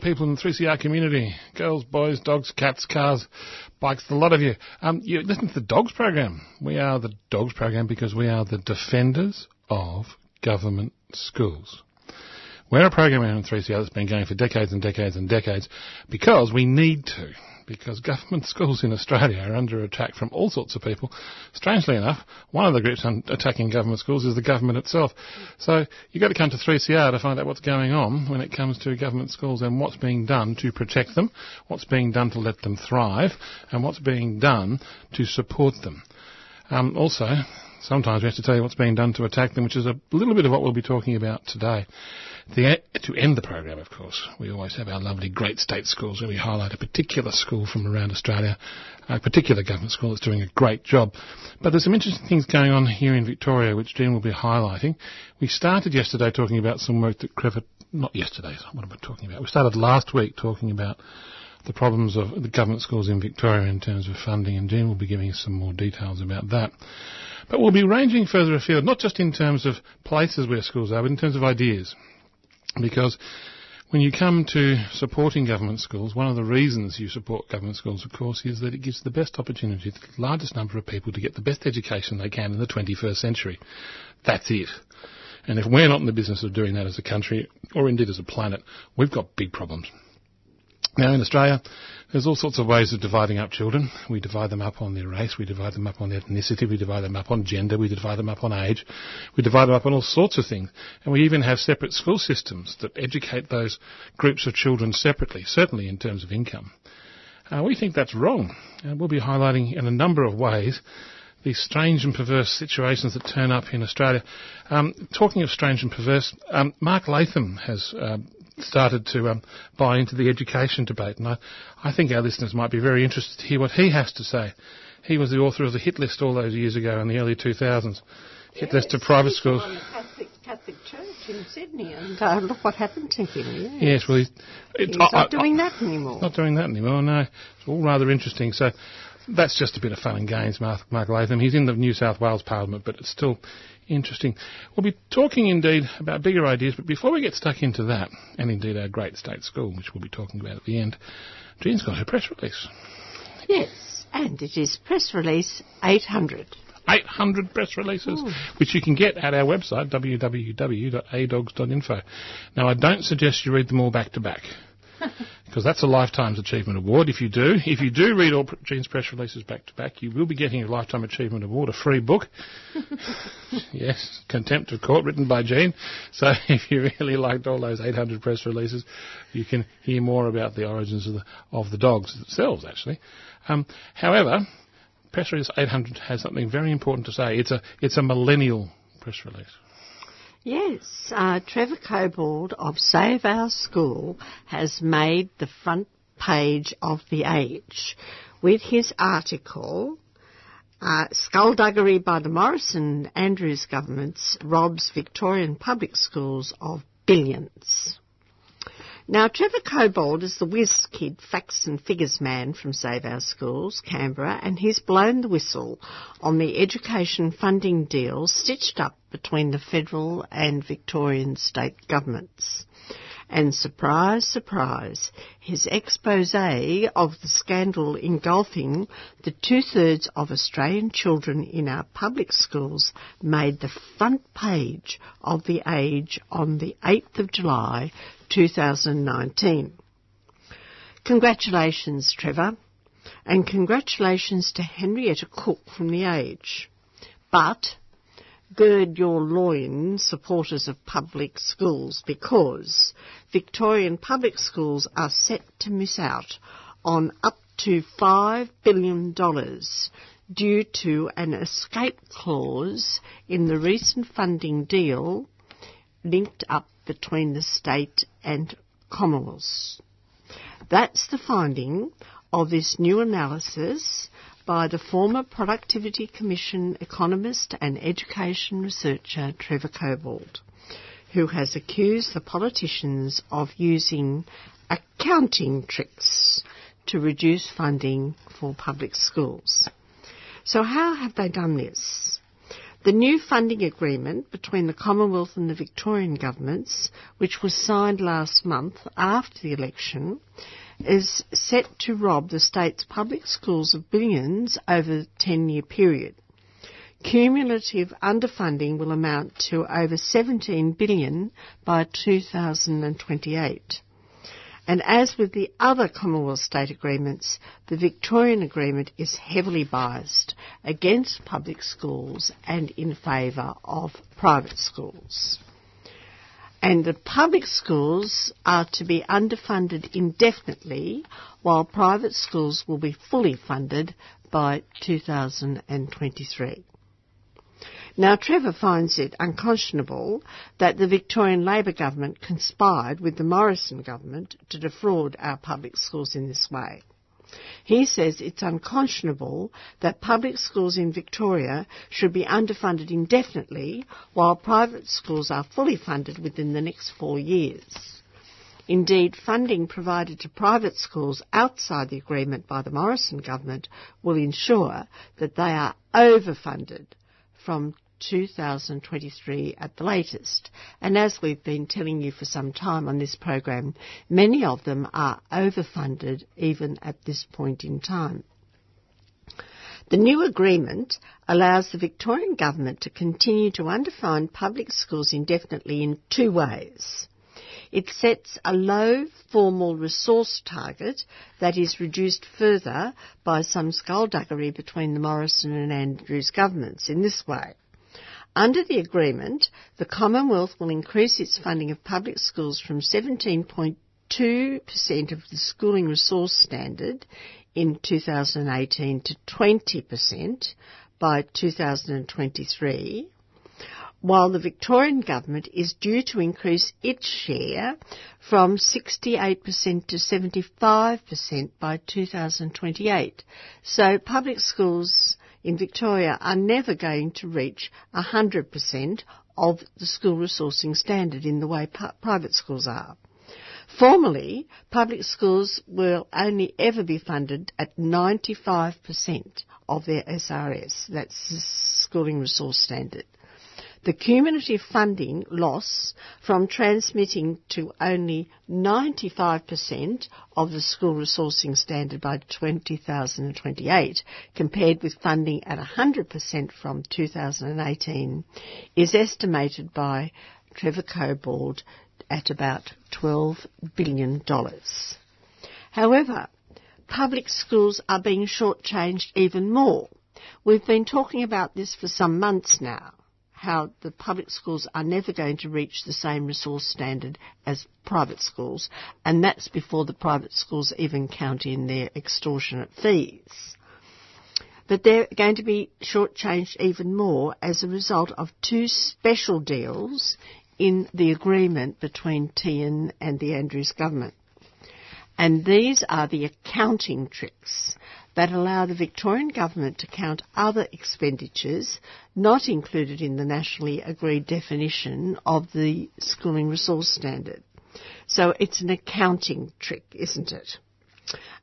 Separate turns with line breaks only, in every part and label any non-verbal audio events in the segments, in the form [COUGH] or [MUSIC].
The people in the 3CR community. Girls, boys, dogs, cats, cars, bikes, a lot of you. Um, you listen to the Dogs program. We are the Dogs program because we are the defenders of government schools. We're a program in on 3CR that's been going for decades and decades and decades because we need to. Because [LAUGHS] government schools in Australia are under attack from all sorts of people. Strangely enough, one of the groups attacking government schools is the government itself. So you've got to come to 3CR to find out what's going on when it comes to government schools and what's being done to protect them, what's being done to let them thrive, and what's being done to support them. Um, also, sometimes we have to tell you what's being done to attack them, which is a little bit of what we'll be talking about today. The, to end the program, of course, we always have our lovely great state schools where we highlight a particular school from around Australia, a particular government school that's doing a great job. But there's some interesting things going on here in Victoria, which Jean will be highlighting. We started yesterday talking about some work that Crevett, not yesterday, what am I talking about? We started last week talking about the problems of the government schools in Victoria in terms of funding, and Jean will be giving us some more details about that. But we'll be ranging further afield, not just in terms of places where schools are, but in terms of ideas. Because when you come to supporting government schools, one of the reasons you support government schools, of course, is that it gives the best opportunity to the largest number of people to get the best education they can in the 21st century. That's it. And if we're not in the business of doing that as a country, or indeed as a planet, we've got big problems. Now in Australia, there's all sorts of ways of dividing up children. We divide them up on their race, we divide them up on their ethnicity, we divide them up on gender, we divide them up on age, we divide them up on all sorts of things. And we even have separate school systems that educate those groups of children separately, certainly in terms of income. Uh, we think that's wrong. And we'll be highlighting in a number of ways these strange and perverse situations that turn up in Australia. Um, talking of strange and perverse, um, Mark Latham has uh, started to um, buy into the education debate, and I, I think our listeners might be very interested to hear what he has to say. He was the author of the hit list all those years ago in the early 2000s. Hit list to private schools.
Catholic, Catholic Church in Sydney, and uh, look what happened to him. Yes,
Yes, well, he's,
he's not
I-
doing that anymore.
Not doing that anymore, no. It's all rather interesting. So that's just a bit of fun and games, Mark, Mark Latham. He's in the New South Wales Parliament, but it's still interesting. We'll be talking indeed about bigger ideas, but before we get stuck into that, and indeed our great state school, which we'll be talking about at the end, Jean's got her press release.
Yes, and it is press release 800.
800 press releases, which you can get at our website, www.adogs.info. Now, I don't suggest you read them all back to back. [LAUGHS] Because that's a lifetime achievement award. If you do, if you do read all Jean's press releases back to back, you will be getting a lifetime achievement award, a free book. [LAUGHS] yes, Contempt of Court, written by Gene. So [LAUGHS] if you really liked all those 800 press releases, you can hear more about the origins of the of the dogs themselves. Actually, um, however, press release 800 has something very important to say. It's a it's a millennial press release.
Yes, uh, Trevor Cobbold of Save Our School has made the front page of The Age with his article, uh, Skullduggery by the Morrison Andrews governments robs Victorian public schools of billions. Now, Trevor Cobbold is the whiz kid facts and figures man from Save Our Schools, Canberra, and he's blown the whistle on the education funding deal stitched up between the federal and Victorian state governments. And surprise, surprise, his expose of the scandal engulfing the two thirds of Australian children in our public schools made the front page of The Age on the 8th of July 2019. Congratulations, Trevor, and congratulations to Henrietta Cook from The Age. But gird your loins, supporters of public schools, because Victorian public schools are set to miss out on up to $5 billion due to an escape clause in the recent funding deal linked up between the state and Commonwealth. That's the finding of this new analysis by the former Productivity Commission economist and education researcher Trevor Cobbold, who has accused the politicians of using accounting tricks to reduce funding for public schools. So how have they done this? The new funding agreement between the Commonwealth and the Victorian governments, which was signed last month after the election, is set to rob the state's public schools of billions over a 10 year period. Cumulative underfunding will amount to over 17 billion by 2028. And as with the other Commonwealth state agreements, the Victorian agreement is heavily biased against public schools and in favour of private schools and the public schools are to be underfunded indefinitely while private schools will be fully funded by 2023. Now, Trevor finds it unconscionable that the Victorian Labor government conspired with the Morrison government to defraud our public schools in this way. He says it's unconscionable that public schools in Victoria should be underfunded indefinitely while private schools are fully funded within the next four years. Indeed, funding provided to private schools outside the agreement by the Morrison government will ensure that they are overfunded from 2023 at the latest. And as we've been telling you for some time on this program, many of them are overfunded even at this point in time. The new agreement allows the Victorian Government to continue to underfund public schools indefinitely in two ways. It sets a low formal resource target that is reduced further by some skullduggery between the Morrison and Andrews governments in this way. Under the agreement, the Commonwealth will increase its funding of public schools from 17.2% of the schooling resource standard in 2018 to 20% by 2023, while the Victorian government is due to increase its share from 68% to 75% by 2028. So public schools in Victoria are never going to reach 100% of the school resourcing standard in the way private schools are. Formerly, public schools will only ever be funded at 95% of their SRS, that's the schooling resource standard the cumulative funding loss from transmitting to only 95% of the school resourcing standard by 2028 compared with funding at 100% from 2018 is estimated by Trevor Cobbold at about $12 billion. However, public schools are being shortchanged even more. We've been talking about this for some months now how the public schools are never going to reach the same resource standard as private schools, and that's before the private schools even count in their extortionate fees. But they're going to be shortchanged even more as a result of two special deals in the agreement between Tehan and the Andrews government. And these are the accounting tricks that allow the Victorian Government to count other expenditures not included in the nationally agreed definition of the schooling resource standard. So it's an accounting trick, isn't it?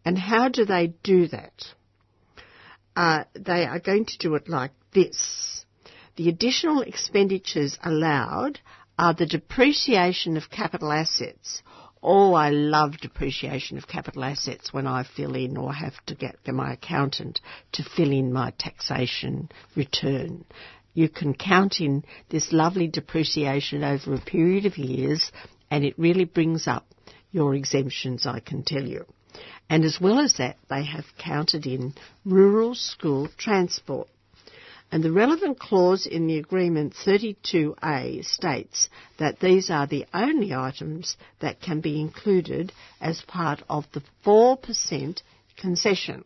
And how do they do that? Uh, they are going to do it like this. The additional expenditures allowed are the depreciation of capital assets Oh, I love depreciation of capital assets when I fill in or have to get my accountant to fill in my taxation return. You can count in this lovely depreciation over a period of years and it really brings up your exemptions, I can tell you. And as well as that, they have counted in rural school transport. And the relevant clause in the agreement 32A states that these are the only items that can be included as part of the 4% concession.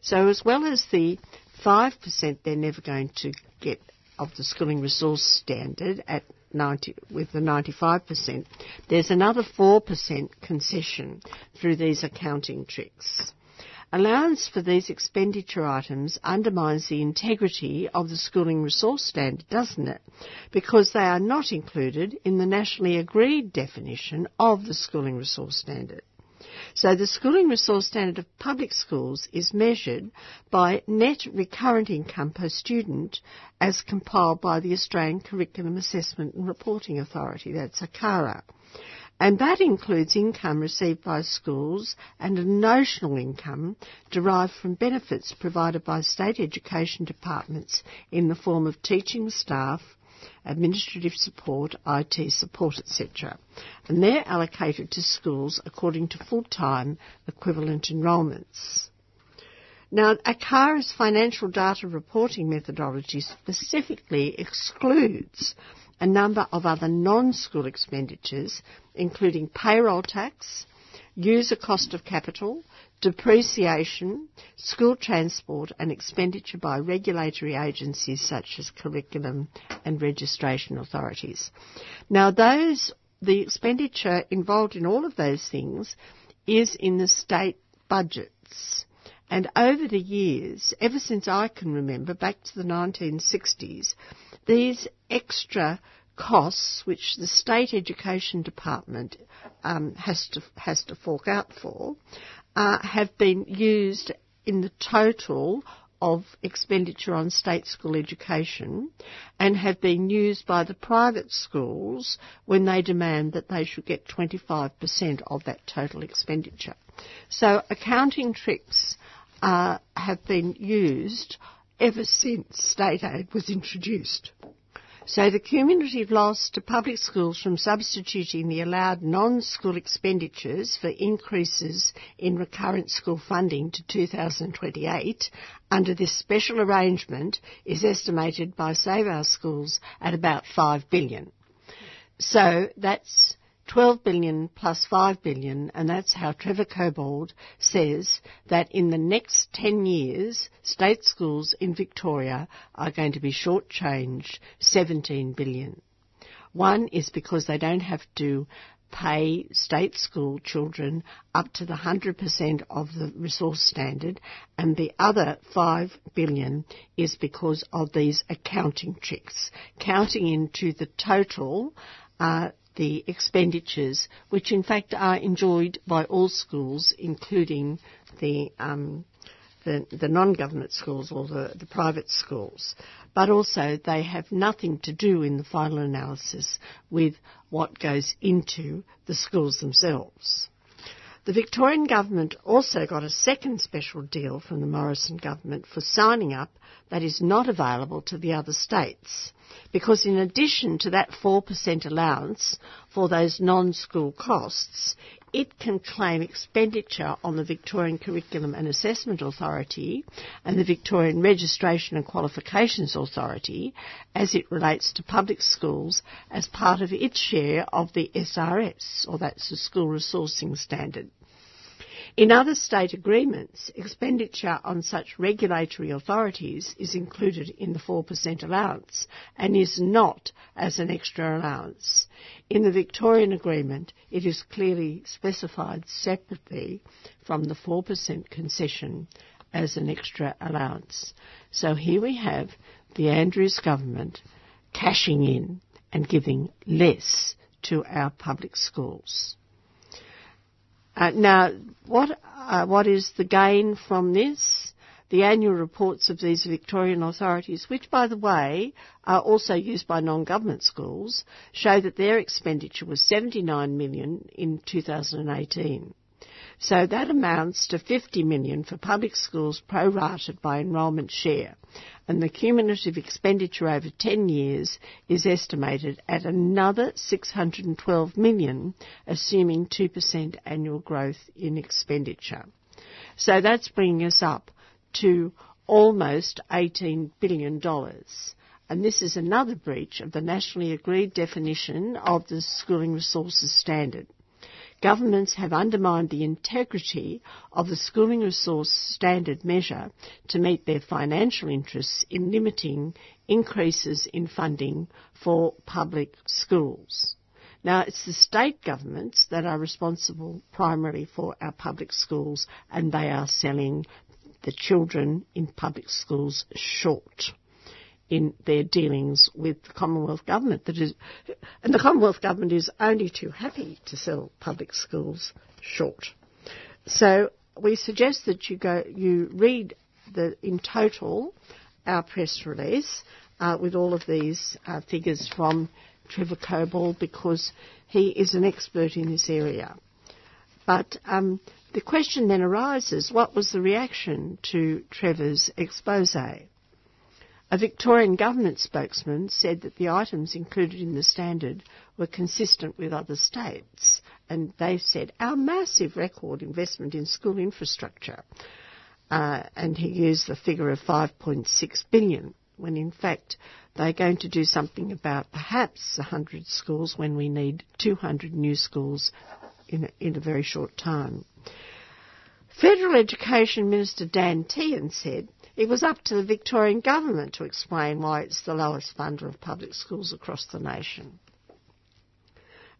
So as well as the 5% they're never going to get of the schooling resource standard at 90, with the 95%, there's another 4% concession through these accounting tricks. Allowance for these expenditure items undermines the integrity of the schooling resource standard, doesn't it? Because they are not included in the nationally agreed definition of the schooling resource standard. So the schooling resource standard of public schools is measured by net recurrent income per student as compiled by the Australian Curriculum Assessment and Reporting Authority, that's ACARA and that includes income received by schools and a notional income derived from benefits provided by state education departments in the form of teaching staff, administrative support, IT support, etc. And they're allocated to schools according to full-time equivalent enrolments. Now, ACARA's financial data reporting methodology specifically excludes a number of other non-school expenditures, including payroll tax, user cost of capital, depreciation, school transport and expenditure by regulatory agencies such as curriculum and registration authorities. Now those, the expenditure involved in all of those things is in the state budgets. And over the years, ever since I can remember, back to the 1960s, these extra costs which the state education department um, has to has to fork out for uh, have been used in the total of expenditure on state school education and have been used by the private schools when they demand that they should get 25% of that total expenditure. So accounting tricks uh, have been used ever since state aid was introduced. So the cumulative loss to public schools from substituting the allowed non-school expenditures for increases in recurrent school funding to 2028 under this special arrangement is estimated by Save Our Schools at about 5 billion. So that's 12 billion plus 5 billion, and that's how Trevor Cobbold says that in the next 10 years, state schools in Victoria are going to be shortchanged 17 billion. One is because they don't have to pay state school children up to the 100% of the resource standard and the other 5 billion is because of these accounting tricks, counting into the total uh, the expenditures, which in fact are enjoyed by all schools, including the um, the, the non-government schools or the, the private schools. But also they have nothing to do in the final analysis with what goes into the schools themselves. The Victorian government also got a second special deal from the Morrison government for signing up that is not available to the other states. Because in addition to that 4% allowance for those non-school costs, it can claim expenditure on the Victorian Curriculum and Assessment Authority and the Victorian Registration and Qualifications Authority as it relates to public schools as part of its share of the SRS, or that's the School Resourcing Standard. In other state agreements, expenditure on such regulatory authorities is included in the 4% allowance and is not as an extra allowance. In the Victorian agreement, it is clearly specified separately from the 4% concession as an extra allowance. So here we have the Andrews government cashing in and giving less to our public schools. Uh, now, what uh, what is the gain from this? The annual reports of these Victorian authorities, which by the way are also used by non-government schools, show that their expenditure was 79 million in 2018. So that amounts to 50 million for public schools prorated by enrolment share. And the cumulative expenditure over 10 years is estimated at another 612 million, assuming 2% annual growth in expenditure. So that's bringing us up to almost $18 billion. And this is another breach of the nationally agreed definition of the schooling resources standard governments have undermined the integrity of the schooling resource standard measure to meet their financial interests in limiting increases in funding for public schools. Now, it's the state governments that are responsible primarily for our public schools, and they are selling the children in public schools short in their dealings with the Commonwealth Government. That is, and the Commonwealth Government is only too happy to sell public schools short. So we suggest that you go, you read the in total our press release uh, with all of these uh, figures from Trevor Cobbold because he is an expert in this area. But um, the question then arises: What was the reaction to Trevor's expose? A Victorian government spokesman said that the items included in the standard were consistent with other states, and they said our massive record investment in school infrastructure, uh, and he used the figure of 5.6 billion, when in fact they're going to do something about perhaps 100 schools when we need 200 new schools in a, in a very short time. Federal Education Minister Dan Tehan said it was up to the Victorian Government to explain why it's the lowest funder of public schools across the nation.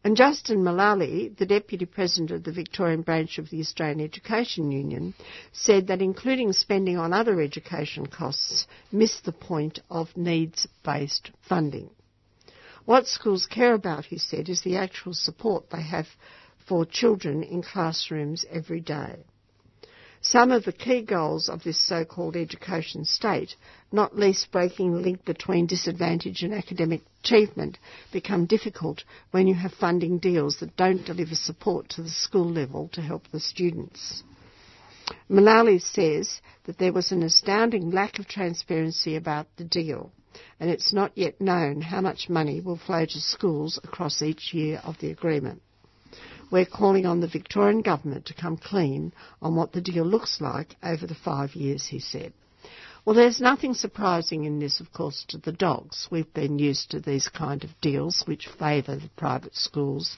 And Justin Mullaly, the Deputy President of the Victorian branch of the Australian Education Union, said that including spending on other education costs missed the point of needs-based funding. What schools care about, he said, is the actual support they have for children in classrooms every day. Some of the key goals of this so-called education state, not least breaking the link between disadvantage and academic achievement, become difficult when you have funding deals that don't deliver support to the school level to help the students. Mullaly says that there was an astounding lack of transparency about the deal, and it's not yet known how much money will flow to schools across each year of the agreement. We're calling on the Victorian Government to come clean on what the deal looks like over the five years, he said. Well, there's nothing surprising in this, of course, to the dogs. We've been used to these kind of deals which favour the private schools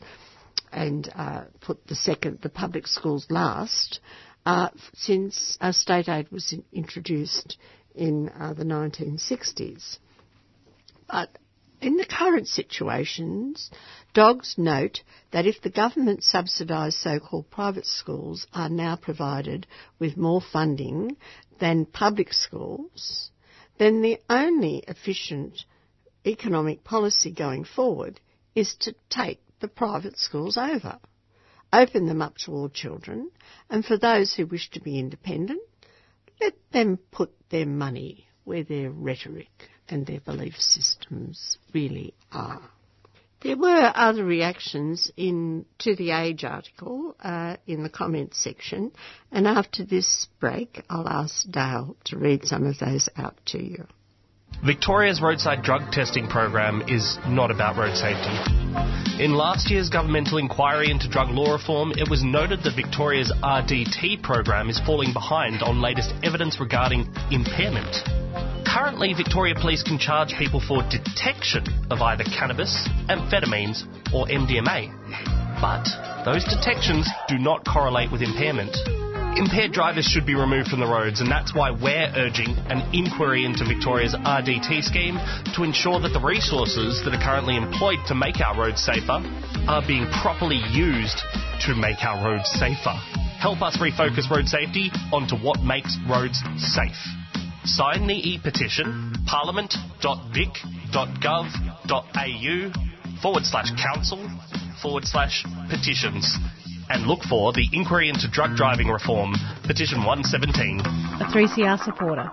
and uh, put the second, the public schools last, uh, since uh, state aid was in, introduced in uh, the 1960s. But in the current situations, dogs note that if the government subsidised so-called private schools are now provided with more funding than public schools, then the only efficient economic policy going forward is to take the private schools over, open them up to all children, and for those who wish to be independent, let them put their money where their rhetoric and their belief systems really are. There were other reactions in to the Age article uh, in the comments section, and after this break, I'll ask Dale to read some of those out to you.
Victoria's roadside drug testing program is not about road safety. In last year's governmental inquiry into drug law reform, it was noted that Victoria's RDT program is falling behind on latest evidence regarding impairment. Currently, Victoria Police can charge people for detection of either cannabis, amphetamines, or MDMA. But those detections do not correlate with impairment. Impaired drivers should be removed from the roads, and that's why we're urging an inquiry into Victoria's RDT scheme to ensure that the resources that are currently employed to make our roads safer are being properly used to make our roads safer. Help us refocus road safety onto what makes roads safe. Sign the e-petition parliament.vic.gov.au forward slash council forward slash petitions. and look for the Inquiry into Drug Driving Reform, Petition 117.
A 3CR supporter.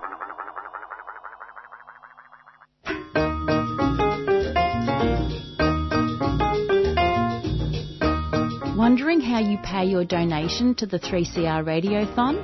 Wondering how you pay your donation to the 3CR Radiothon?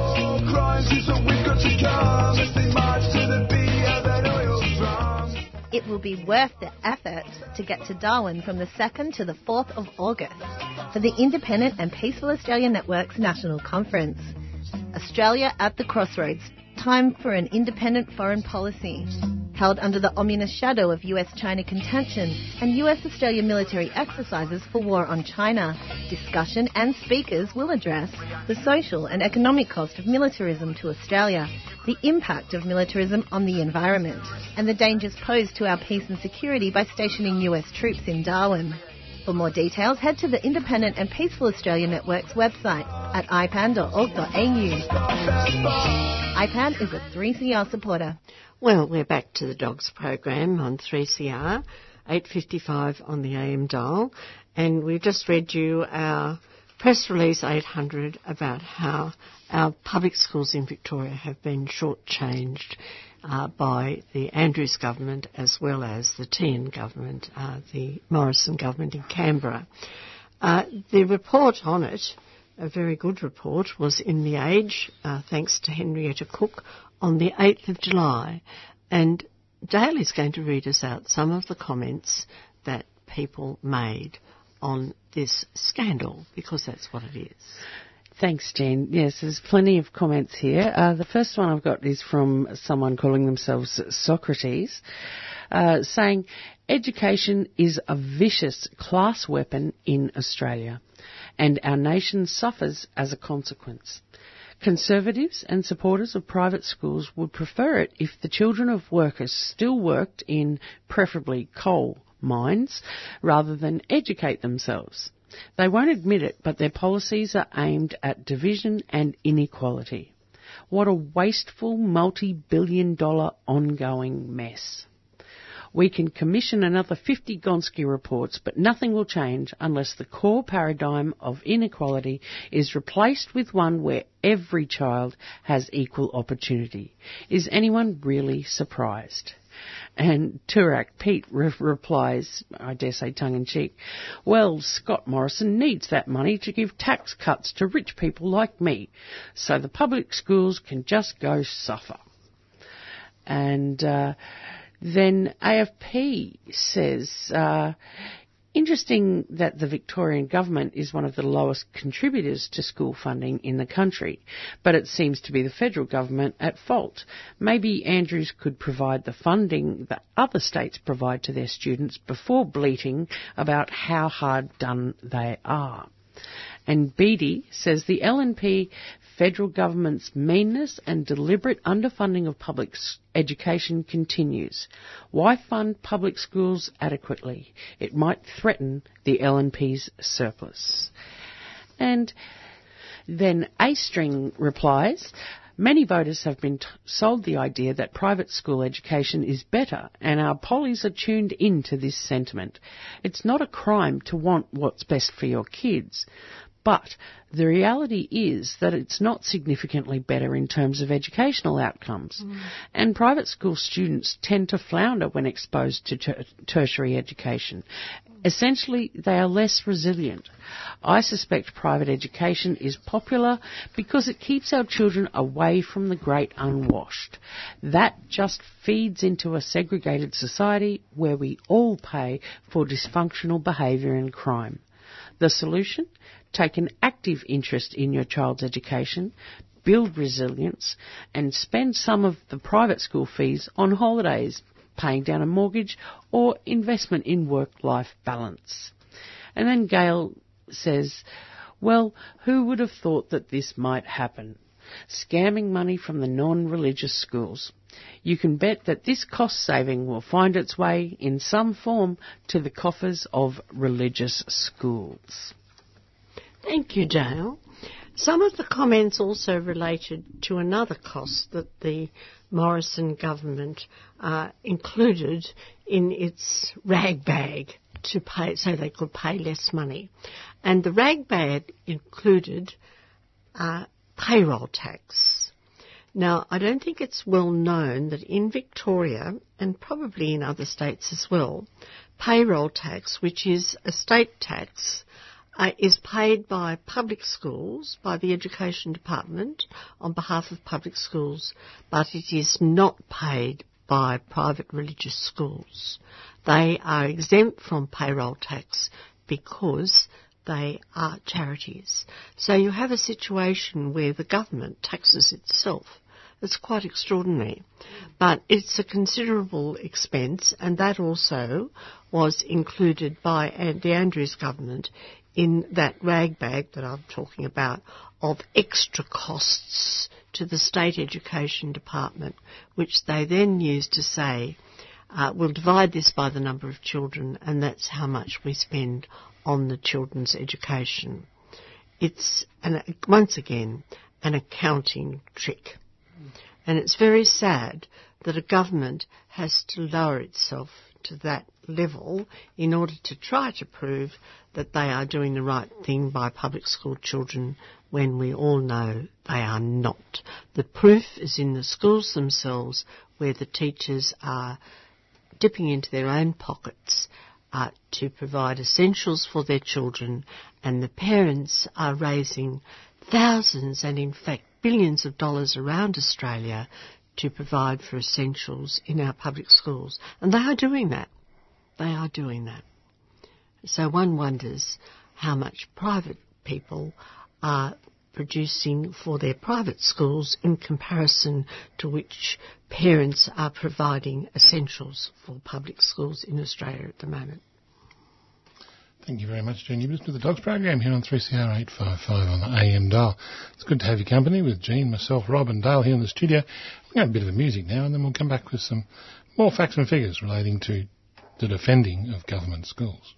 It will be worth the effort to get to Darwin from the 2nd to the 4th of August for the Independent and Peaceful Australia Network's National Conference. Australia at the Crossroads. Time for an independent foreign policy. Held under the ominous shadow of US China contention and US Australia military exercises for war on China, discussion and speakers will address the social and economic cost of militarism to Australia, the impact of militarism on the environment, and the dangers posed to our peace and security by stationing US troops in Darwin. For more details, head to the Independent and Peaceful Australia Network's website at ipan.org.au. IPAN is a 3CR supporter.
Well, we're back to the dogs program on 3CR, 8.55 on the AM dial, and we've just read you our press release 800 about how our public schools in Victoria have been shortchanged uh, by the Andrews government as well as the Tehan government, uh, the Morrison government in Canberra. Uh, the report on it, a very good report, was in The Age, uh, thanks to Henrietta Cook, on the 8th of July. And Dale is going to read us out some of the comments that people made on this scandal, because that's what it is.
Thanks, Jen. Yes, there's plenty of comments here. Uh, the first one I've got is from someone calling themselves Socrates, uh, saying, Education is a vicious class weapon in Australia, and our nation suffers as a consequence. Conservatives and supporters of private schools would prefer it if the children of workers still worked in, preferably, coal mines rather than educate themselves. They won't admit it, but their policies are aimed at division and inequality. What a wasteful multi billion dollar ongoing mess. We can commission another 50 Gonski reports, but nothing will change unless the core paradigm of inequality is replaced with one where every child has equal opportunity. Is anyone really surprised? And Turak Pete re- replies, I dare say tongue in cheek, well, Scott Morrison needs that money to give tax cuts to rich people like me, so the public schools can just go suffer. And uh, then AFP says, uh, Interesting that the Victorian government is one of the lowest contributors to school funding in the country, but it seems to be the federal government at fault. Maybe Andrews could provide the funding that other states provide to their students before bleating about how hard done they are. And Beattie says the LNP federal government's meanness and deliberate underfunding of public education continues. Why fund public schools adequately? It might threaten the LNP's surplus. And then A String replies, Many voters have been t- sold the idea that private school education is better, and our pollies are tuned in to this sentiment. It's not a crime to want what's best for your kids, But the reality is that it's not significantly better in terms of educational outcomes. Mm. And private school students tend to flounder when exposed to ter- tertiary education. Essentially, they are less resilient. I suspect private education is popular because it keeps our children away from the great unwashed. That just feeds into a segregated society where we all pay for dysfunctional behaviour and crime. The solution? Take an active interest in your child's education, build resilience, and spend some of the private school fees on holidays, paying down a mortgage, or investment in work-life balance. And then Gail says, well, who would have thought that this might happen? Scamming money from the non-religious schools. You can bet that this cost saving will find its way in some form to the coffers of religious schools.
Thank you, Dale. Some of the comments also related to another cost that the Morrison government uh, included in its rag bag to pay, so they could pay less money. And the rag bag included uh, payroll tax. Now, I don't think it's well known that in Victoria, and probably in other states as well, payroll tax, which is a state tax, uh, is paid by public schools, by the Education Department on behalf of public schools, but it is not paid by private religious schools. They are exempt from payroll tax because they are charities. So you have a situation where the government taxes itself. It's quite extraordinary. But it's a considerable expense, and that also was included by the Andrews government in that rag bag that I'm talking about of extra costs to the state education department, which they then use to say, uh, we'll divide this by the number of children, and that's how much we spend on the children's education. It's, an, once again, an accounting trick. And it's very sad that a government has to lower itself to that level in order to try to prove that they are doing the right thing by public school children when we all know they are not. The proof is in the schools themselves where the teachers are dipping into their own pockets uh, to provide essentials for their children and the parents are raising thousands and in fact billions of dollars around Australia to provide for essentials in our public schools. And they are doing that. They are doing that. So one wonders how much private people are producing for their private schools in comparison to which parents are providing essentials for public schools in Australia at the moment.
Thank you very much, Jean. You've listened to the Dogs program here on 3CR 855 on the AM dial. It's good to have your company with Jean, myself, Rob and Dale here in the studio. Have a bit of the music now and then we'll come back with some more facts and figures relating to the defending of government schools.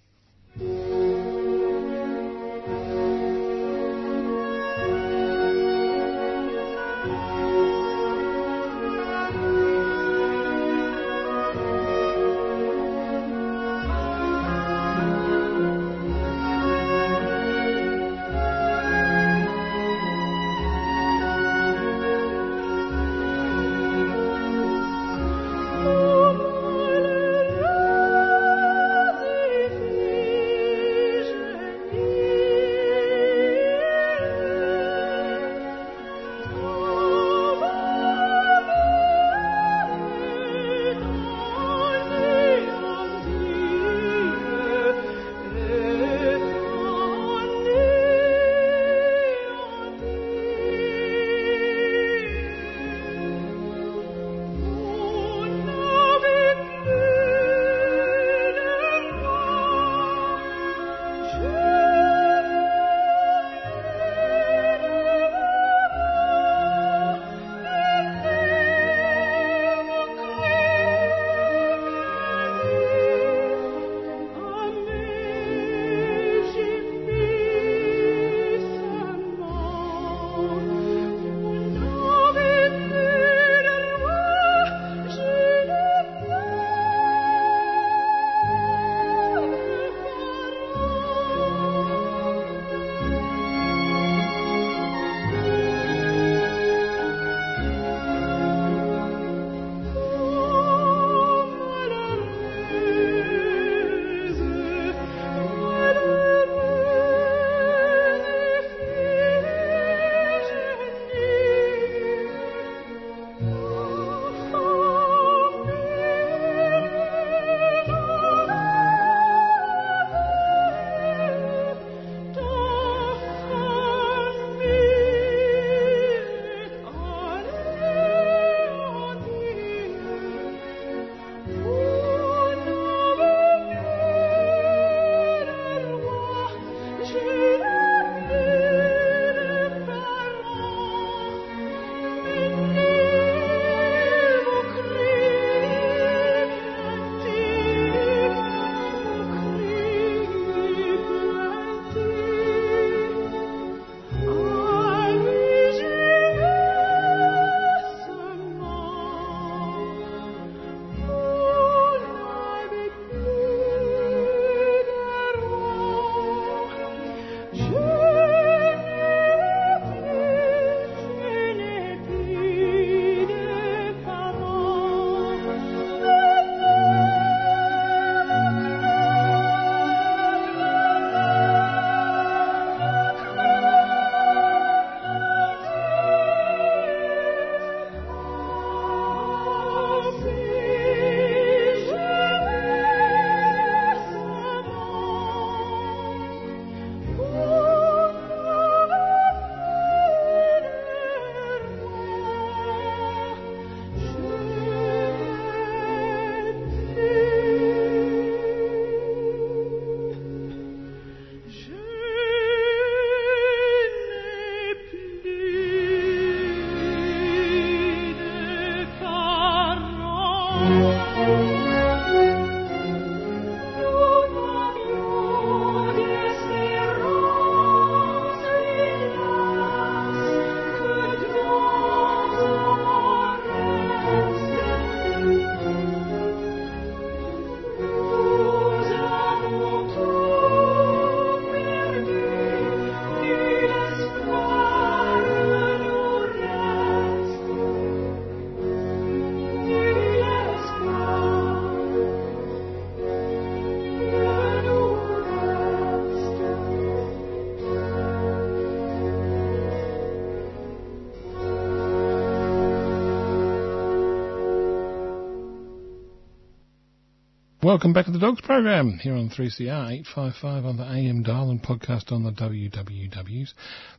Welcome back to the Dogs Program here on 3CR 855 on the AM dial and podcast on the WWWs.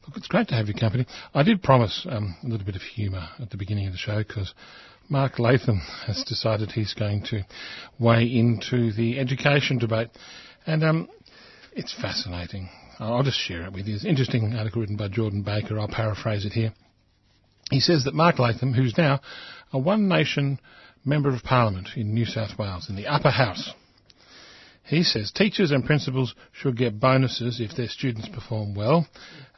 Look, it's great to have your company. I did promise um, a little bit of humour at the beginning of the show because Mark Latham has decided he's going to weigh into the education debate. And um, it's fascinating. I'll just share it with you. It's an interesting article written by Jordan Baker. I'll paraphrase it here. He says that Mark Latham, who's now a One Nation Member of Parliament in New South Wales in the upper house. He says teachers and principals should get bonuses if their students perform well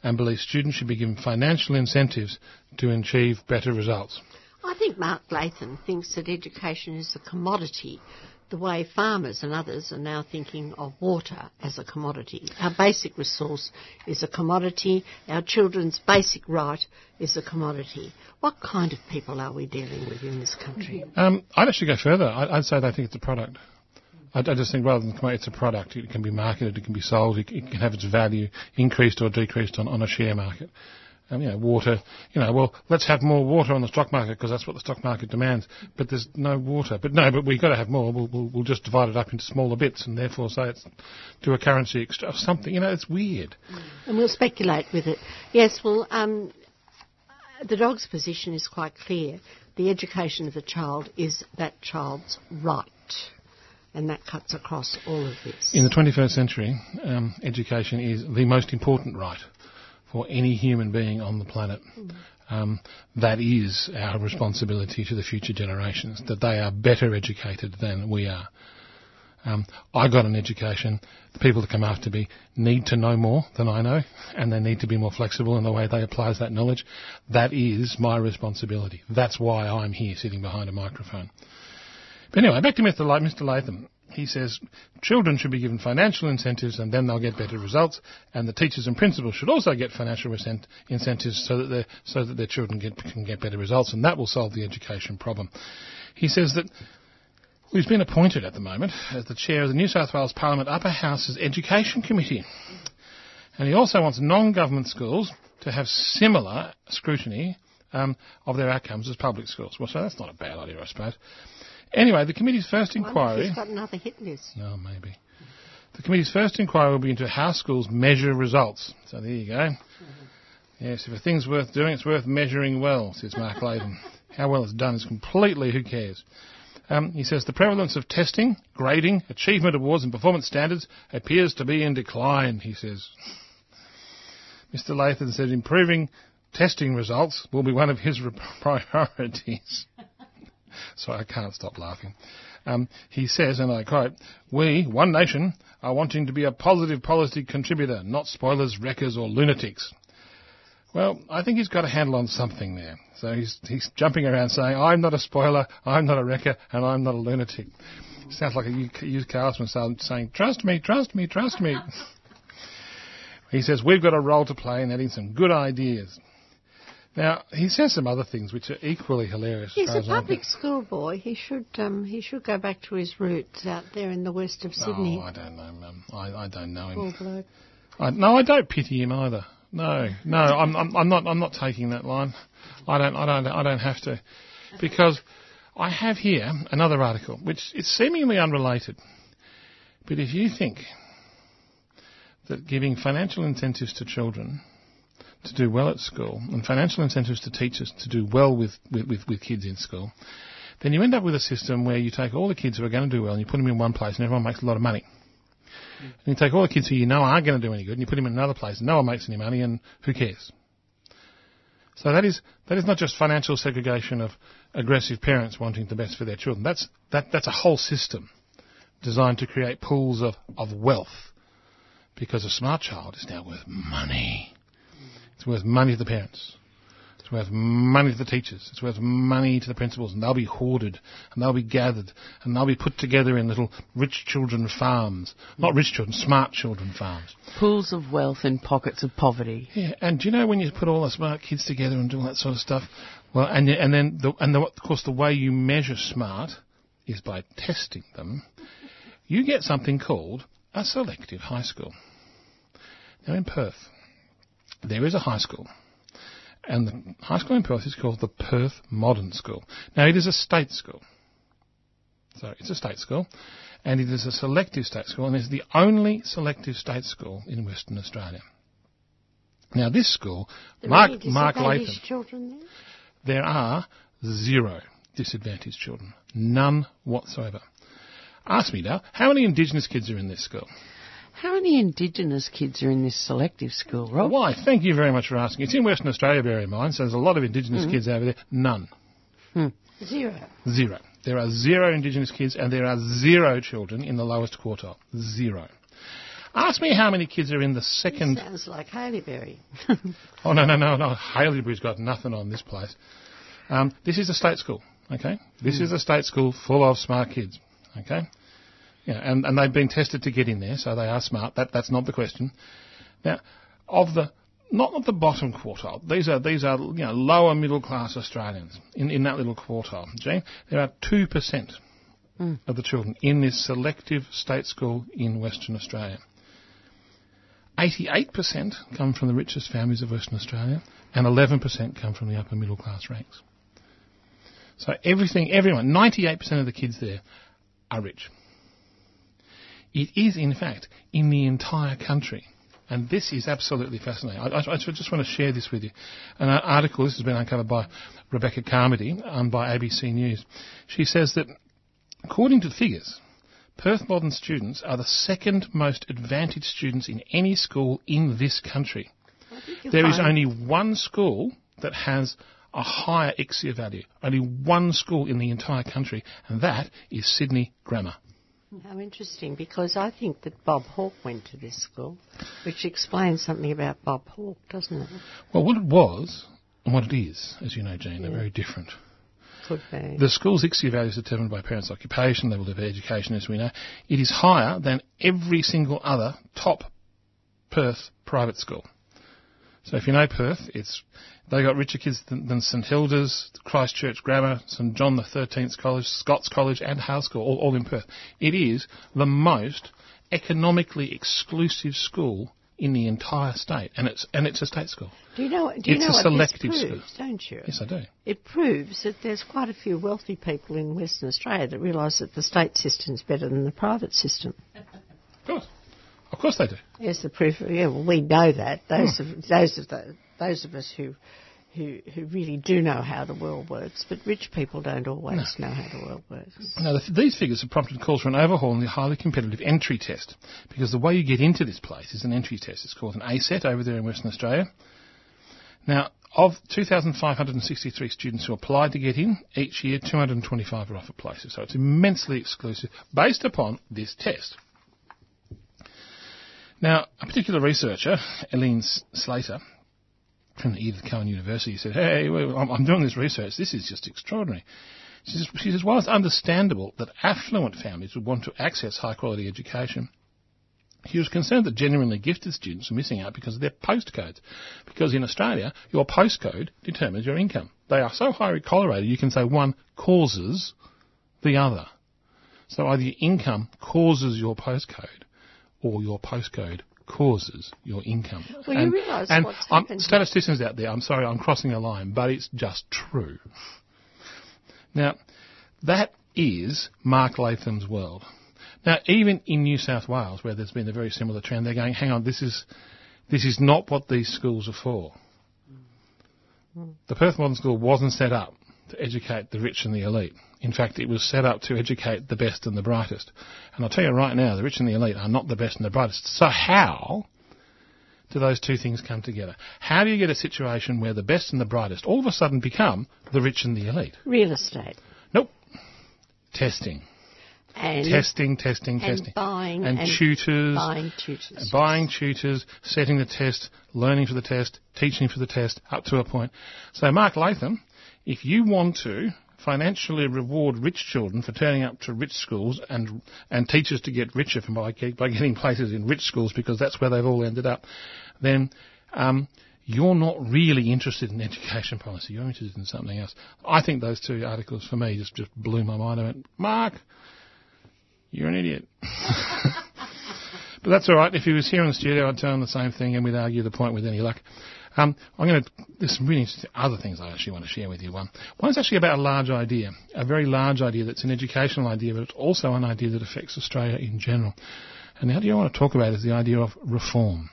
and believes students should be given financial incentives to achieve better results.
I think Mark Latham thinks that education is a commodity the way farmers and others are now thinking of water as a commodity. Our basic resource is a commodity. Our children's basic right is a commodity. What kind of people are we dealing with in this country?
Um, I'd actually go further. I'd, say they think it's a product. I, just think rather than commodity, it's a product. It can be marketed, it can be sold, it, it can have its value increased or decreased on, on a share market um, you know, water, you know, well, let's have more water on the stock market because that's what the stock market demands. But there's no water. But no, but we've got to have more. We'll, we'll, we'll just divide it up into smaller bits and therefore say it's do a currency exchange, or something. You know, it's weird.
And we'll speculate with it. Yes, well, um, the dog's position is quite clear. The education of the child is that child's right. And that cuts across all of this.
In the 21st century, um, education is the most important right for any human being on the planet. Um, that is our responsibility to the future generations, that they are better educated than we are. Um, I got an education. The people that come after me need to know more than I know, and they need to be more flexible in the way they apply that knowledge. That is my responsibility. That's why I'm here sitting behind a microphone. But anyway, back to Mr. Mr. Latham he says children should be given financial incentives and then they'll get better results, and the teachers and principals should also get financial incentives so that, so that their children get, can get better results, and that will solve the education problem. He says that he's been appointed at the moment as the chair of the New South Wales Parliament Upper House's Education Committee. And he also wants non-government schools to have similar scrutiny um, of their outcomes as public schools. Well, so that's not a bad idea, I suppose. Anyway, the committee's first inquiry.
He's got another hit list.
No, maybe. The committee's first inquiry will be into how schools measure results. So there you go. Mm-hmm. Yes, if a thing's worth doing, it's worth measuring well, says Mark [LAUGHS] Latham. how well it's done is completely who cares. Um, he says the prevalence of testing, grading, achievement awards, and performance standards appears to be in decline. He says. Mr. Latham said improving testing results will be one of his [LAUGHS] priorities. So I can't stop laughing. Um, he says, and I quote, We, One Nation, are wanting to be a positive policy contributor, not spoilers, wreckers, or lunatics. Well, I think he's got a handle on something there. So he's, he's jumping around saying, I'm not a spoiler, I'm not a wrecker, and I'm not a lunatic. Sounds like a used car salesman saying, trust me, trust me, trust me. [LAUGHS] he says, we've got a role to play in adding some good ideas. Now he says some other things which are equally hilarious.
He's a public school boy. He should um, he should go back to his roots out there in the west of Sydney.
Oh, I don't know, Mum. I, I don't know him. I, no, I don't pity him either. No, no, I'm, I'm, I'm not. I'm not taking that line. I don't. I don't. I don't have to, because I have here another article which is seemingly unrelated. But if you think that giving financial incentives to children to do well at school and financial incentives to teachers to do well with, with, with, kids in school, then you end up with a system where you take all the kids who are going to do well and you put them in one place and everyone makes a lot of money. Mm. And you take all the kids who you know aren't going to do any good and you put them in another place and no one makes any money and who cares? So that is that is not just financial segregation of aggressive parents wanting the best for their children. That's that that's a whole system designed to create pools of, of wealth. Because a smart child is now worth money. It's worth money to the parents. It's worth money to the teachers. It's worth money to the principals, and they'll be hoarded, and they'll be gathered, and they'll be put together in little rich children farms. Not rich children, smart children farms.
Pools of wealth in pockets of poverty.
Yeah, and do you know when you put all the smart kids together and do all that sort of stuff? Well, and and then the, and the, of course the way you measure smart is by testing them. You get something called a selective high school. Now in Perth, there is a high school and the high school in Perth is called the Perth Modern School. Now, it is a state school. So, it's a state school, and it is a selective state school, and it's the only selective state school in Western Australia. Now, this school,
There
Mark, Mark Latham,
children there?
there are zero disadvantaged children. None whatsoever. Ask me now, how many Indigenous kids are in this school?
How many Indigenous kids are in this selective school, Rob?
Why? Thank you very much for asking. It's in Western Australia, bear in mind, so there's a lot of Indigenous mm-hmm. kids over there. None. Hmm.
Zero.
Zero. There are zero Indigenous kids and there are zero children in the lowest quartile. Zero. Ask me how many kids are in the second.
Sounds like Haileybury. [LAUGHS]
Oh, no, no, no, no. Haileybury's got nothing on this place. Um, this is a state school, okay? This hmm. is a state school full of smart kids, okay? Yeah, and, and they've been tested to get in there, so they are smart. That, that's not the question. Now, of the not of the bottom quartile. These are these are you know lower middle class Australians in, in that little quartile. Jean, there are two percent hmm. of the children in this selective state school in Western Australia. 88% come from the richest families of Western Australia, and 11% come from the upper middle class ranks. So everything, everyone, 98% of the kids there are rich. It is, in fact, in the entire country. And this is absolutely fascinating. I, I, I just want to share this with you. An article, this has been uncovered by Rebecca Carmody um, by ABC News. She says that, according to the figures, Perth Modern students are the second most advantaged students in any school in this country. There is only one school that has a higher ICSEA value. Only one school in the entire country, and that is Sydney Grammar.
How interesting, because I think that Bob Hawke went to this school, which explains something about Bob Hawke, doesn't it?
Well, what it was and what it is, as you know, Jane, are very different.
Could be.
The school's ICSEA value is determined by parents' occupation, level of education, as we know. It is higher than every single other top Perth private school. So if you know Perth, it's they got richer kids than, than St Hilda's, Christ Church Grammar, St John the Thirteenth College, Scots College, and Hale School, all, all in Perth. It is the most economically exclusive school in the entire state, and it's and it's a state school.
Do you know? Do you
It's
know
a
what
selective
this
school.
proves? Don't you?
Yes, I do.
It proves that there's quite a few wealthy people in Western Australia that realise that the state system's better than the private system.
Of course, they do.
Yes, the proof. Yeah, well, we know that. Those hmm. of those of the, those of us who. Who, who really do know how the world works, but rich people don't always know how the world works.
Now, the, these figures have prompted calls for an overhaul in the highly competitive entry test, because the way you get into this place is an entry test. It's called an ASET over there in Western Australia. Now, of 2,563 students who applied to get in, each year 225 are offered places. So it's immensely exclusive, based upon this test. Now, a particular researcher, Eileen Slater, from Edith Cowan University said, hey, I'm, I'm doing this research. This is just extraordinary. She says, she says, while it's understandable that affluent families would want to access high quality education, he was concerned that genuinely gifted students were missing out because of their postcodes. Because in Australia, your postcode determines your income. They are so highly correlated, you can say one causes the other. So either your income causes your postcode, or your postcode causes your income.
Well, you realise
and
what's
I'm-
happened-
statisticians out there, I'm sorry, I'm crossing a line, but it's just true. Now, that is Mark Latham's world. Now, even in New South Wales, where there's been a very similar trend, they're going, hang on, this is, this is not what these schools are for. Hmm. The Perth Modern School wasn't set up to educate the rich and the elite. In fact, it was set up to educate the best and the brightest. And I'll tell you right now, the rich and the elite are not the best and the brightest. So how do those two things come together? How do you get a situation where the best and the brightest all of a sudden become the rich and the elite?
Real estate.
Nope. Testing.
And
testing, testing,
and
testing.
buying
and,
and
tutors.
buying tutors.
Buying tutors, setting the test, learning for the test, teaching for the test, up to a point. So, Mark Latham, if you want to financially reward rich children for turning up to rich schools and and teachers to get richer from by, by getting places in rich schools because that's where they've all ended up, then um, you're not really interested in education policy. You're interested in something else. I think those two articles for me just, just blew my mind. I went, Mark, you're an idiot. [LAUGHS] but that's all right. If he was here in the studio, I'd tell him the same thing and we'd argue the point with any luck. Um, I'm going to. There's some really interesting other things I actually want to share with you. One, one is actually about a large idea, a very large idea that's an educational idea, but it's also an idea that affects Australia in general. And the idea I want to talk about is the idea of reform,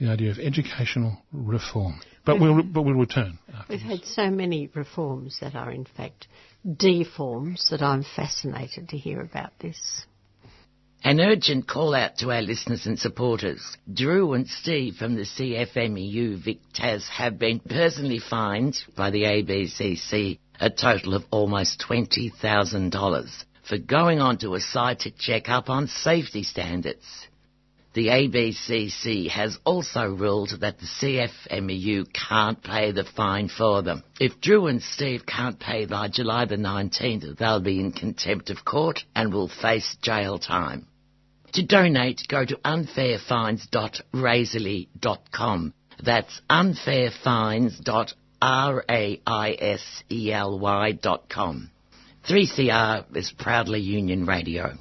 the idea of educational reform. But we'll but we'll return.
We've had so many reforms that are in fact deforms that I'm fascinated to hear about this.
An urgent call out to our listeners and supporters. Drew and Steve from the CFMEU VicTAS have been personally fined by the ABCC a total of almost $20,000 for going onto a site to check up on safety standards. The ABCC has also ruled that the CFMEU can't pay the fine for them. If Drew and Steve can't pay by July the 19th, they'll be in contempt of court and will face jail time. To donate, go to unfairfines.raisely.com. That's unfairfines.raisely.com. 3CR is proudly Union Radio.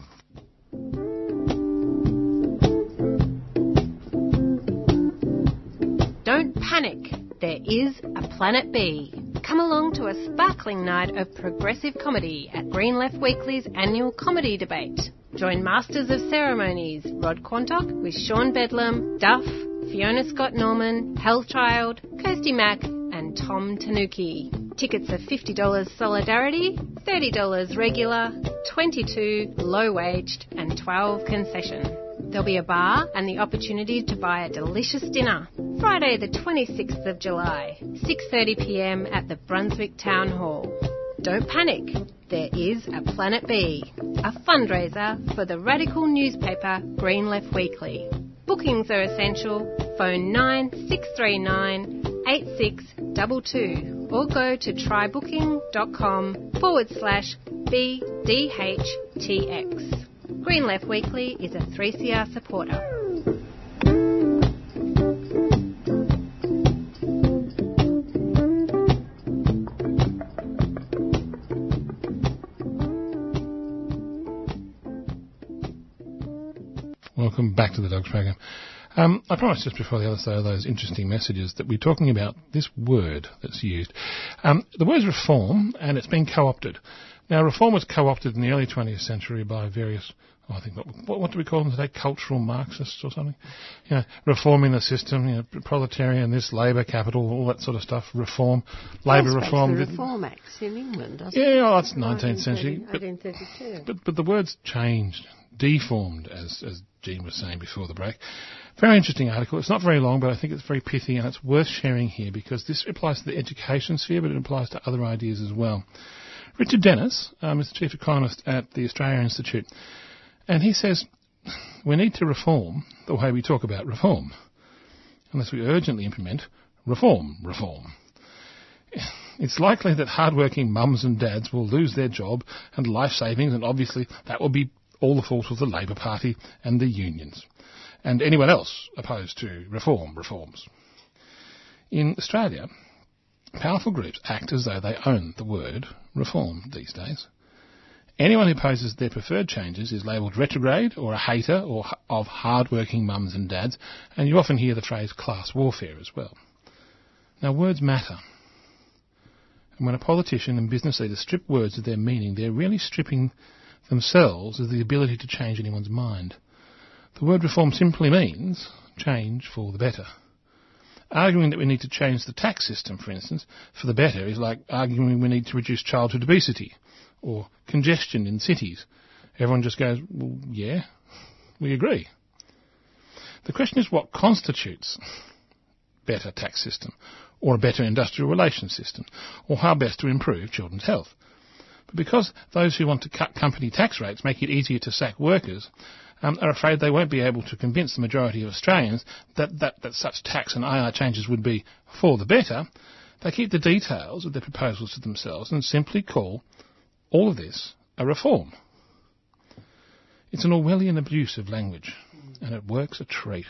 Don't panic. There is a Planet B. Come along to a sparkling night of progressive comedy at Green Left Weekly's annual comedy debate. Join Masters of Ceremonies Rod Quantock with Sean Bedlam, Duff, Fiona Scott Norman, Hellchild, Kirsty Mack, and Tom Tanuki. Tickets are $50 Solidarity, $30 regular, $22 low waged, and $12 concession. There'll be a bar and the opportunity to buy a delicious dinner. Friday the 26th of July, 6.30pm at the Brunswick Town Hall. Don't panic, there is a Planet B, a fundraiser for the radical newspaper Green Left Weekly. Bookings are essential. Phone 9639 8622 or go to trybooking.com forward slash BDHTX. Green Left Weekly is a 3CR supporter.
Welcome back to the Dogs Program. Um, I promised just before the other side of those interesting messages that we're talking about this word that's used. Um, the word's reform, and it's been co-opted. Now, reform was co-opted in the early 20th century by various, oh, I think, what, what do we call them today? Cultural Marxists or something? You know, reforming the system, you know, proletarian, this, labour, capital, all that sort of stuff. Reform, labour
Goes back to
reform.
the Reform Acts in England, doesn't
Yeah,
it?
well, that's 19th century. But but but the word's changed, deformed, as as Jean was saying before the break. Very interesting article. It's not very long, but I think it's very pithy and it's worth sharing here because this applies to the education sphere, but it applies to other ideas as well. Richard Denniss um, is the chief economist at the Australia Institute, and he says we need to reform the way we talk about reform, unless we urgently implement reform, reform. It's likely that hardworking mums and dads will lose their job and life savings, and obviously that will be all the fault of the Labor Party and the unions, and anyone else opposed to reform reforms. In Australia, powerful groups act as though they own the word reform these days. Anyone who opposes their preferred changes is labelled retrograde or a hater or of hard-working mums and dads, and you often hear the phrase class warfare as well. Now, words matter. And when a politician and business leader strip words of their meaning, they're really stripping themselves of the ability to change anyone's mind. The word reform simply means change for the better. Arguing that we need to change the tax system, for instance, for the better is like arguing we need to reduce childhood obesity or congestion in cities. Everyone just goes, well, yeah, we agree. The question is what constitutes better tax system or a better industrial relations system or how best to improve children's health. But because those who want to cut company tax rates make it easier to sack workers, um, are afraid they won't be able to convince the majority of Australians that, that, that such tax and IR changes would be for the better, they keep the details of their proposals to themselves and simply call all of this a reform. It's an Orwellian abuse of language, and it works a treat.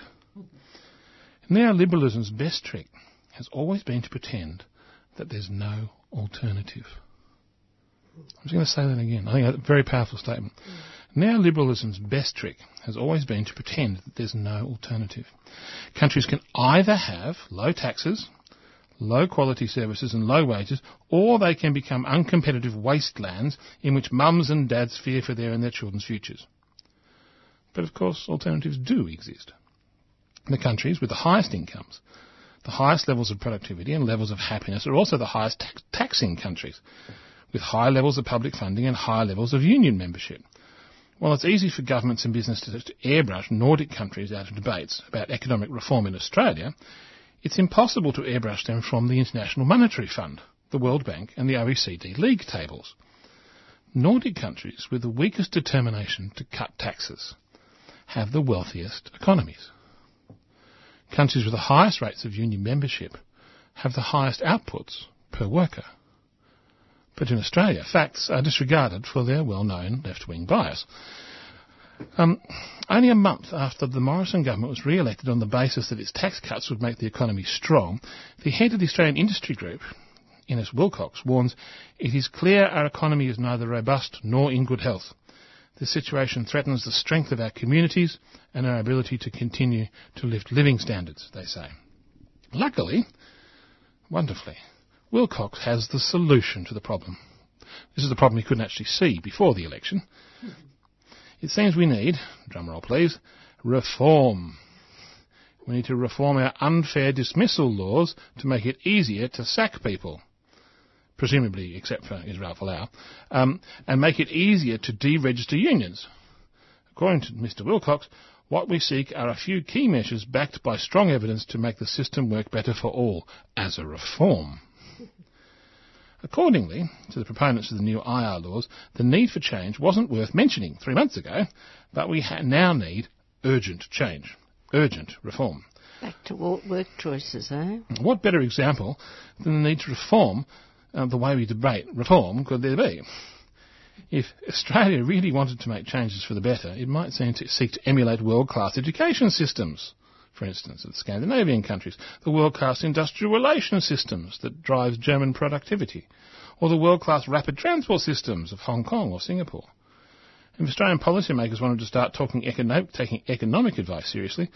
Neoliberalism's best trick has always been to pretend that there's no alternative. I'm just going to say that again. I think that's a very powerful statement. Neoliberalism's best trick has always been to pretend that there's no alternative. Countries can either have low taxes, low quality services and low wages, or they can become uncompetitive wastelands in which mums and dads fear for their and their children's futures. But of course, alternatives do exist. The countries with the highest incomes, the highest levels of productivity and levels of happiness are also the highest tax- taxing countries, with high levels of public funding and high levels of union membership. While it's easy for governments and businesses to airbrush Nordic countries out of debates about economic reform in Australia, it's impossible to airbrush them from the International Monetary Fund, the World Bank and the OECD league tables. Nordic countries with the weakest determination to cut taxes have the wealthiest economies. Countries with the highest rates of union membership have the highest outputs per worker. But in Australia, facts are disregarded for their well-known left-wing bias. Um, only a month after the Morrison government was re-elected on the basis that its tax cuts would make the economy strong, the head of the Australian Industry Group, Innes Willox, warns it is clear our economy is neither robust nor in good health. This situation threatens the strength of our communities and our ability to continue to lift living standards, they say. Luckily, wonderfully, Willox has the solution to the problem. This is the problem he couldn't actually see before the election. It seems we need, drumroll please, reform. We need to reform our unfair dismissal laws to make it easier to sack people, presumably except for Israel Folau, um, and make it easier to deregister unions. According to Mr Willox, what we seek are a few key measures backed by strong evidence to make the system work better for all, as a reform. Accordingly to the proponents of the new IR laws, the need for change wasn't worth mentioning three months ago, but we ha- now need urgent change, urgent reform.
Back to work choices, eh?
What better example than the need to reform uh, the way we debate reform could there be? If Australia really wanted to make changes for the better, it might seem to seek to emulate world-class education systems for instance, of the Scandinavian countries, the world-class industrial relations systems that drives German productivity, or the world-class rapid transport systems of Hong Kong or Singapore. If Australian policymakers wanted to start talking econo- taking economic advice seriously,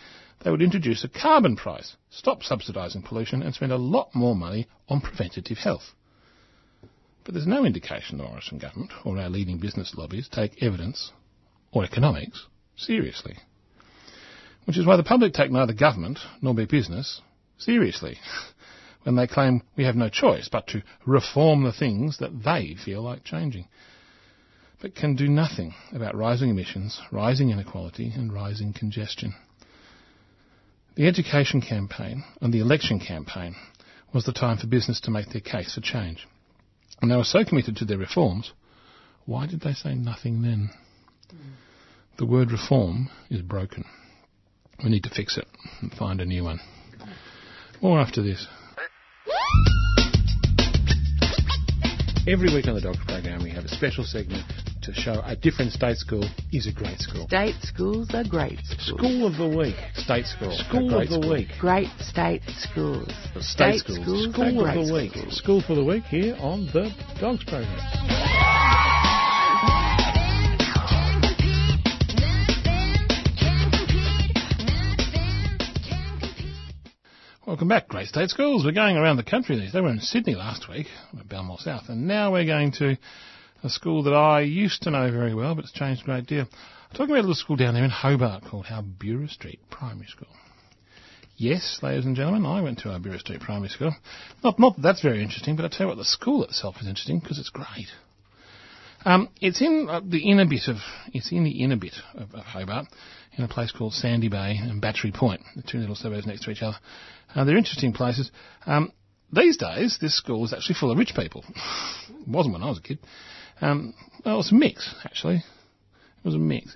they would introduce a carbon price, stop subsidising pollution, and spend a lot more money on preventative health. But there's no indication the Morrison government or our leading business lobbies take evidence or economics seriously which is why the public take neither government nor big business seriously [LAUGHS] when they claim we have no choice but to reform the things that they feel like changing, but can do nothing about rising emissions, rising inequality and rising congestion. The education campaign and the election campaign was the time for business to make their case for change. And they were so committed to their reforms, why did they say nothing then? Mm. The word reform is broken. We need to fix it and find a new one. More after this. Every week on the Dogs program, we have a special segment to show a different state school is a great school.
State schools are great schools.
School of the week. State school.
School
of
the
school.
week. Great state schools.
State,
state
schools.
schools
School
are
of the week.
schools.
School for the week here on the Dogs program. Welcome back, Great State Schools. We're going around the country these days. We were in Sydney last week, at Belmore South, and now we're going to a school that I used to know very well, but it's changed a great deal. I'm talking about a little school down there in Hobart called Albuera Street Primary School. Yes, ladies and gentlemen, I went to Albuera Street Primary School. Not, not that that's very interesting, but I tell you what, the school itself is interesting because it's great. Um, it's in uh, the inner bit of it's in the inner bit of, of Hobart, in a place called Sandy Bay and Battery Point, the two little suburbs next to each other. Uh, they're interesting places. Um, these days, this school is actually full of rich people. it [LAUGHS] wasn't when I was a kid. Um, well, a mix, actually. It was a mix.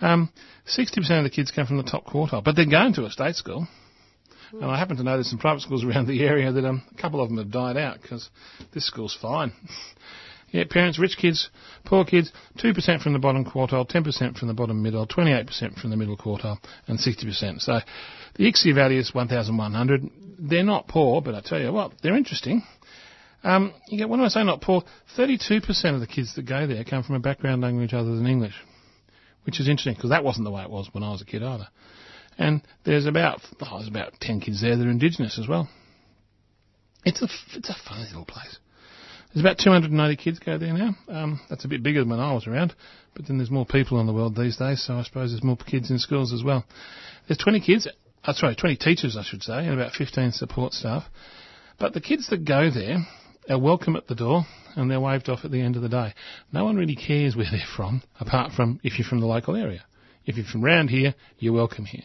Um, 60% of the kids come from the top quartile, but they're going to a state school. And I happen to know there's some private schools [LAUGHS] around the area that um, a couple of them have died out because this school's fine. [LAUGHS] yeah, parents, rich kids, poor kids, 2% from the bottom quartile, 10% from the bottom middle, 28% from the middle quartile, and 60%. So the ICSE value is 1,100. They're not poor, but I tell you what, they're interesting. Um, you get, when I say not poor, 32% of the kids that go there come from a background language other than English, which is interesting because that wasn't the way it was when I was a kid either. And there's about oh, there's about 10 kids there that are Indigenous as well. It's a it's a funny little place. There's about 290 kids go there now. Um, that's a bit bigger than when I was around, but then there's more people in the world these days, so I suppose there's more kids in schools as well. There's 20 kids, uh, sorry, 20 teachers, I should say, and about 15 support staff. But the kids that go there are welcome at the door and they're waved off at the end of the day. No one really cares where [LAUGHS] they're from, apart from if you're from the local area. If you're from round here, you're welcome here.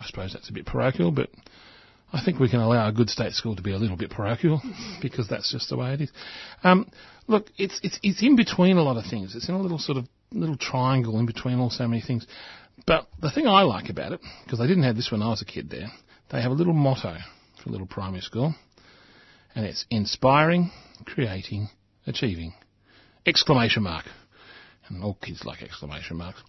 I suppose that's a bit parochial, but I think we can allow a good state school to be a little bit parochial [LAUGHS] because that's just the way it is. Um, look, it's it's it's in between a lot of things. It's in a little sort of little triangle in between all so many things. But the thing I like about it, because they didn't have this when I was a kid there, they have a little motto for a little primary school, and it's inspiring, creating, achieving. Exclamation mark. And all kids like exclamation marks.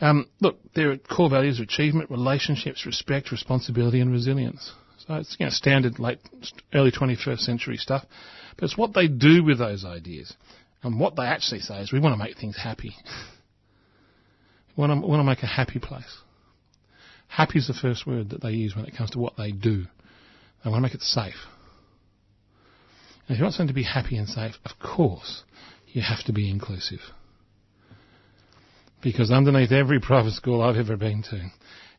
Um, look, their core values are achievement, relationships, respect, responsibility, and resilience. So it's you know, standard late, early 21st century stuff. But it's what they do with those ideas. And what they actually say is we want to make things happy. we, want to, we want to make a happy place. Happy is the first word that they use when it comes to what they do. They want to make it safe. And if you want something to be happy and safe, of course, you have to be inclusive. Because underneath every private school I've ever been to,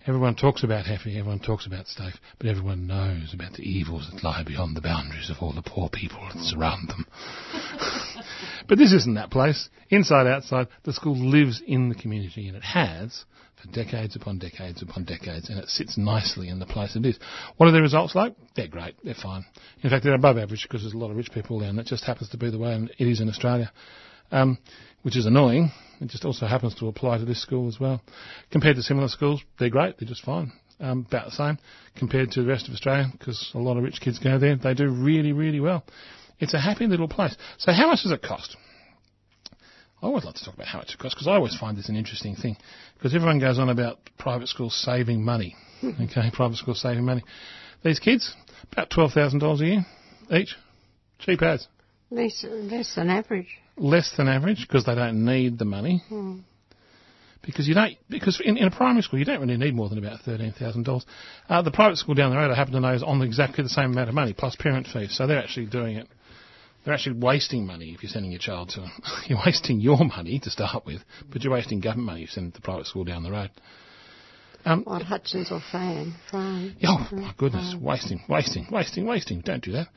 everyone talks about happy, everyone talks about safe, but everyone knows about the evils that lie beyond the boundaries of all the poor people that surround them. [LAUGHS] but this isn't that place. Inside, outside, the school lives in the community, and it has for decades upon decades upon decades, and it sits nicely in the place it is. What are the results like? They're great. They're fine. In fact, they're above average because there's a lot of rich people there, and that just happens to be the way it is in Australia. Um, which is annoying. It just also happens to apply to this school as well. Compared to similar schools, they're great. They're just fine. Um, about the same compared to the rest of Australia because a lot of rich kids go there. They do really, really well. It's a happy little place. So how much does it cost? I always like to talk about how much it costs because I always find this an interesting thing because everyone goes on about private schools saving money. [LAUGHS] okay, private schools saving money. These kids, about $12,000 a year each. Cheap as.
Less, less than average
less than average because they don't need the money.
Hmm.
Because you don't, because in, in, a primary school you don't really need more than about thirteen thousand uh, dollars. The private school down the road, I happen to know, is on exactly the same amount of money plus parent fees, so they're actually doing it. They're actually wasting money if you're sending your child to. [LAUGHS] You're wasting your money to start with, but you're wasting government money if you send the private school down the road.
Um, what Hutchins or Fan?
Fran. Oh my goodness, wasting, wasting, wasting, wasting. Don't do that.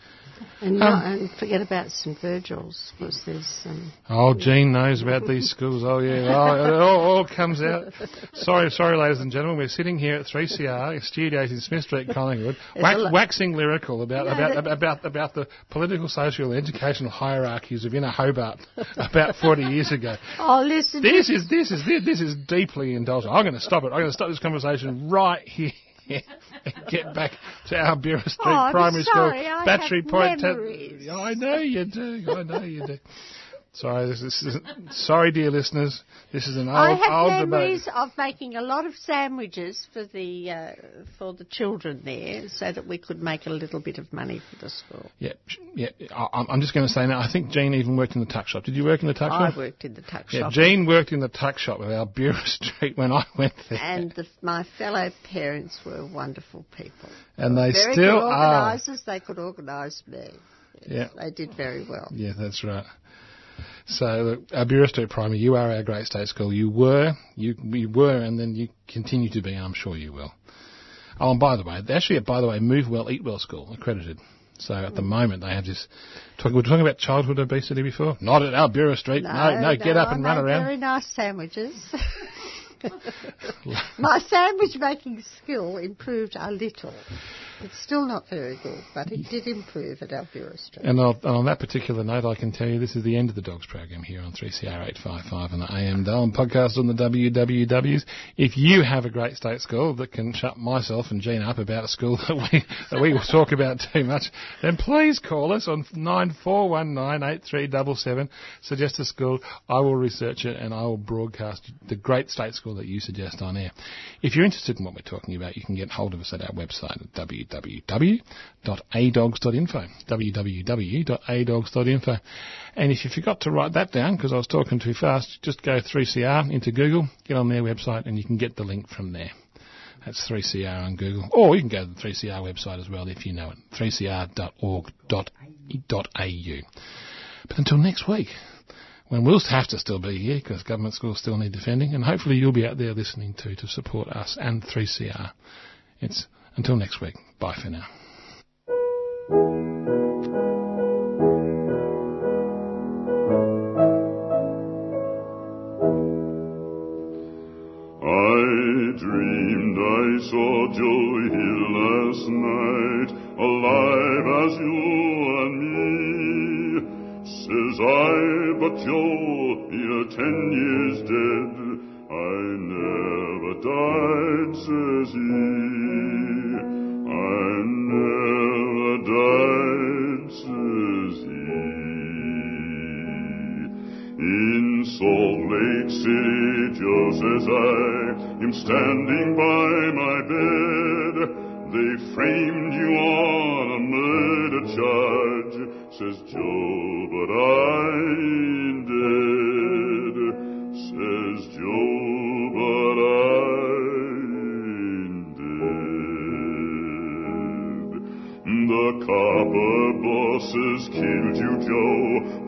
And, um, and forget about St Virgil's because there's some.
Oh, Jean knows about these schools. Oh yeah, oh, it all, all, comes out. Sorry, sorry, ladies and gentlemen. We're sitting here at 3CR studios in Smith Street, Collingwood, wax, waxing lyrical about no, about, about about the political, social, and educational hierarchies of inner Hobart about 40 years ago.
Oh, listen.
This is this is this is deeply indulgent. I'm going to stop it. I'm going to stop this conversation right here. and [LAUGHS] get back to our Albuera Street
oh,
Primary
sorry,
School,
I
Battery Point. I know you do. I know you do. Sorry, this is, sorry, dear listeners. This is an old, I
have
old
memories
debate.
of making a lot of sandwiches for the uh, for the children there, so that we could make a little bit of money for the school.
Yeah, yeah. I, I'm just going to say now. I think Jean even worked in the tuck shop. Did you work in the tuck
I
shop?
I worked in the tuck
yeah,
shop.
Jean worked in the tuck shop with Albuera [LAUGHS] Street when I went there.
And the, my fellow parents were wonderful people.
And they,
very
still
good
are.
organisers. They could organise me.
Yeah,
they did very well.
Yeah, that's right. So, our Albuera Street Primary, you are our great state school. You were, you, you were, and then you continue to be, and I'm sure you will. Oh, and by the way, they're actually, by the way, Move Well, Eat Well School, accredited. So at the moment they have this. Talk, we were talking about childhood obesity before. Not at Albuera Street. No, no, get up and
I
run around.
Very nice sandwiches. [LAUGHS] My sandwich making skill improved a little. It's still not very good, but it did improve at Albuera Street.
And on, on that particular note, I can tell you this is the end of the Dogs program here on 3CR 855 and the AM and podcast on the WWWs. If you have a great state school that can shut myself and Jean up about a school [LAUGHS] that we, that we will talk about too much, then please call us on 94198377. Suggest a school. I will research it and I will broadcast the great state school that you suggest on air. If you're interested in what we're talking about, you can get hold of us at our website at www.adogs.info. www.adogs.info. And if you forgot to write that down because I was talking too fast, just go 3CR into Google, get on their website, and you can get the link from there. That's 3CR on Google. Or you can go to the 3CR website as well if you know it. 3cr.org.au. But until next week, when we'll have to still be here because government schools still need defending, and hopefully you'll be out there listening too to support us and 3CR. It's until next week. Bye for now.
I dreamed I saw Joe Hill last night, alive as you and me. Says I, but Joe, you're ten years dead. I never died, says he. Salt Lake City, Joe says I am standing by my bed. They framed you on a murder charge, says Joe, but I ain't dead. Says Joe, but I ain't dead. The copper bosses killed you, Joe.